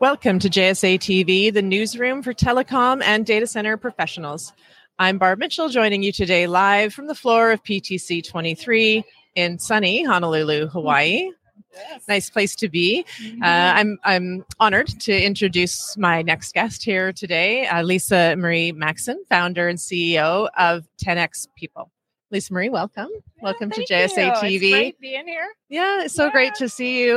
Welcome to JSA TV, the newsroom for telecom and data center professionals. I'm Barb Mitchell, joining you today live from the floor of PTC 23 in sunny Honolulu, Hawaii. Yes. Nice place to be. Uh, I'm I'm honored to introduce my next guest here today, uh, Lisa Marie Maxson, founder and CEO of 10x People. Lisa Marie, welcome. welcome to JSA you. TV. It's great being here. Yeah, it's so Yeah. great to see you.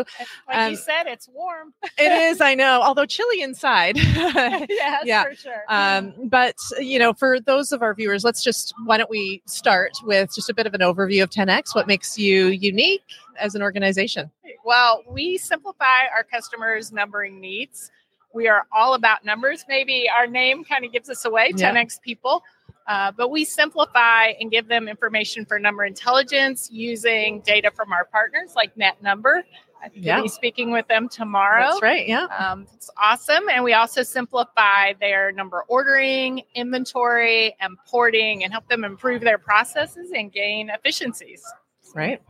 Like Um, you said, it's warm. It is, I know, although chilly inside. yes, yeah. for sure. Um, but you know, for those of our viewers, let's just why don't we start with just a bit of an overview of 10x? What makes you unique as an organization? well, we simplify our customers' numbering needs. We are all about numbers. Maybe our name kind of gives us away, Yeah. 10x people. Uh, but we simplify and give them information for number intelligence using data from our partners like NetNumber. I think Yeah. We'll be speaking with them tomorrow. That's right. Yeah. Um, it's awesome. And we also simplify their number ordering, inventory, and porting and help them improve their processes and gain efficiencies. Right.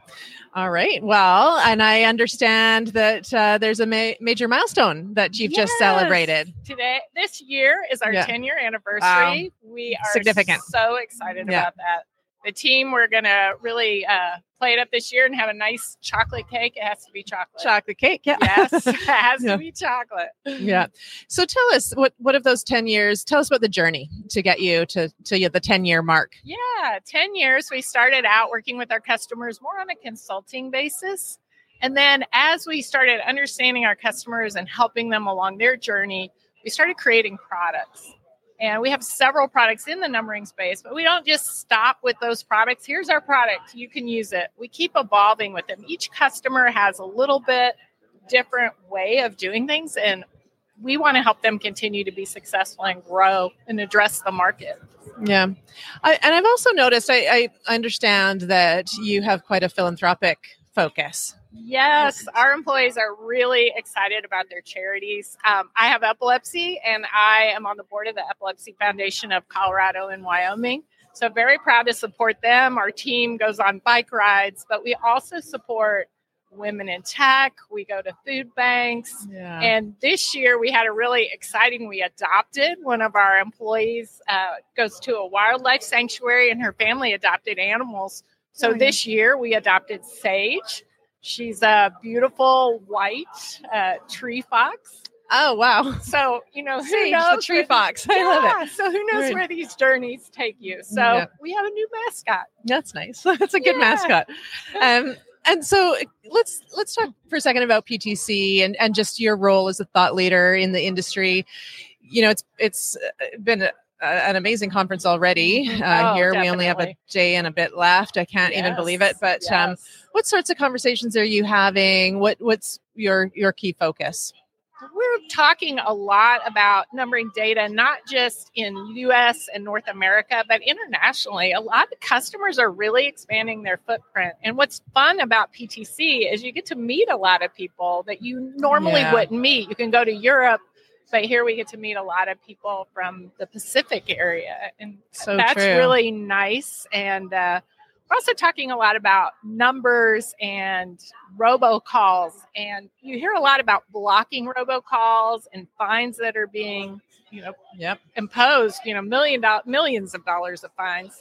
All right. Well, and I understand that uh, there's a ma- major milestone that you've just celebrated. Today, this year is our Yeah. 10 year anniversary. We are Significant. so excited Yeah. about that. The team, we're going to really uh, play it up this year and have a nice chocolate cake. It has to be chocolate. Chocolate cake. Yeah. Yes, it has Yeah. to be chocolate. yeah. So tell us what what of those 10 years, tell us about the journey to get you to to yeah, the 10 year mark. Yeah, 10 years. We started out working with our customers more on a consulting basis. And then as we started understanding our customers and helping them along their journey, we started creating products. And we have several products in the numbering space, but we don't just stop with those products. Here's our product, you can use it. We keep evolving with them. Each customer has a little bit different way of doing things, and we want to help them continue to be successful and grow and address the market. Yeah. I, and I've also noticed I, I understand that you have quite a philanthropic focus. Yes, our employees are really excited about their charities. Um, I have epilepsy, and I am on the board of the Epilepsy Foundation of Colorado and Wyoming. So, very proud to support them. Our team goes on bike rides, but we also support women in tech. We go to food banks. Yeah. And this year we had a really exciting. We adopted one of our employees uh, goes to a wildlife sanctuary, and her family adopted animals. So Oh, yeah. this year we adopted Sage. She's a beautiful white uh, tree fox. oh wow. So you know who Sage, the knows tree where- fox. I love it. So who knows where these journeys take you? So Yeah. we have a new mascot. That's nice. That's a good Yeah. mascot. Um, and so let's let's talk for a second about PTC and and just your role as a thought leader in the industry. You know, it's it's uh, been an amazing conference already uh, Oh, here. We only have a definitely. day and a bit left. I can't even believe it. Yes, But um, what sorts of conversations are you having? What what's your your key focus? we're talking a lot about numbering data, not just in US and North America, but internationally. A lot of customers are really expanding their footprint. And what's fun about PTC is you get to meet a lot of people that you normally Yeah. wouldn't meet. You can go to Europe, but here we get to meet a lot of people from the Pacific area. And So that's true. really nice. And uh, we're also talking a lot about numbers and robocalls. And you hear a lot about blocking robocalls and fines that are being, you know, Yep. imposed. You know, million dollars, millions of dollars of fines.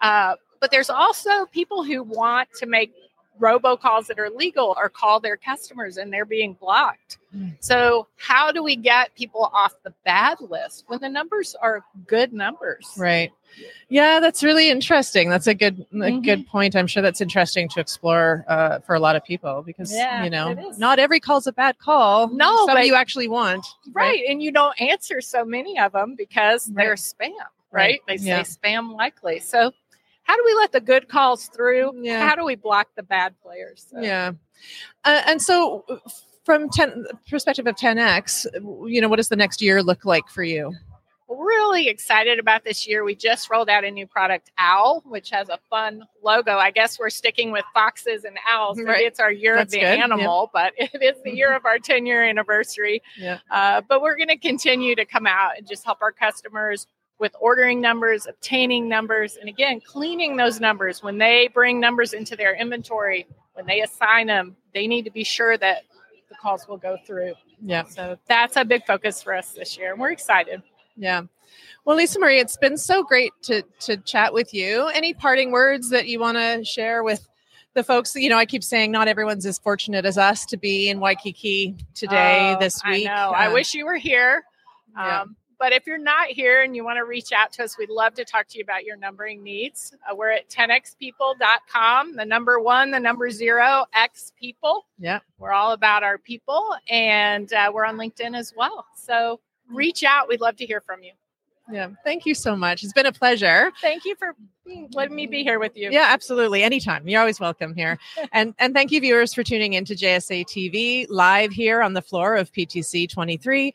Uh, but there's also people who want to make robocalls that are legal or call their customers and they're being blocked. So, how do we get people off the bad list when the numbers are good numbers? Right. Yeah, that's really interesting. That's a good a Mhm. good point. I'm sure that's interesting to explore uh, for a lot of people because Yeah, you know not every call's a bad call. No, some but- you actually want. Right. And you don't answer so many of them because Right. they're spam, Right. right? They say Yeah. spam likely. So, how do we let the good calls through? Yeah. How do we block the bad players? So- Yeah. Uh, and so, from 10 perspective of 10x, you know, what does the next year look like for you? really excited about this year. We just rolled out a new product, Owl, which has a fun logo. I guess we're sticking with foxes and owls. Right. it's our year That's of the good, yeah. animal, but it is the year of our 10 year anniversary. Yeah. Uh, but we're going to continue to come out and just help our customers with ordering numbers, obtaining numbers, and again, cleaning those numbers. When they bring numbers into their inventory, when they assign them, they need to be sure that the calls will go through. Yeah. So that's a big focus for us this year. And we're excited. Yeah. Well, Lisa Marie, it's been so great to to chat with you. Any parting words that you want to share with the folks? You know, I keep saying not everyone's as fortunate as us to be in Waikiki today, Oh, this week. I know. I wish you were here. Yeah. Um, But if you're not here and you want to reach out to us, we'd love to talk to you about your numbering needs. Uh, we're at 10xpeople.com, the number one, the number zero, X people. Yeah. We're all about our people and uh, we're on LinkedIn as well. So reach out. We'd love to hear from you. Yeah. Thank you so much. It's been a pleasure. Thank you for letting me be here with you. Yeah, absolutely. Anytime. You're always welcome here. and and thank you viewers for tuning into JSA TV live here on the floor of PTC 23.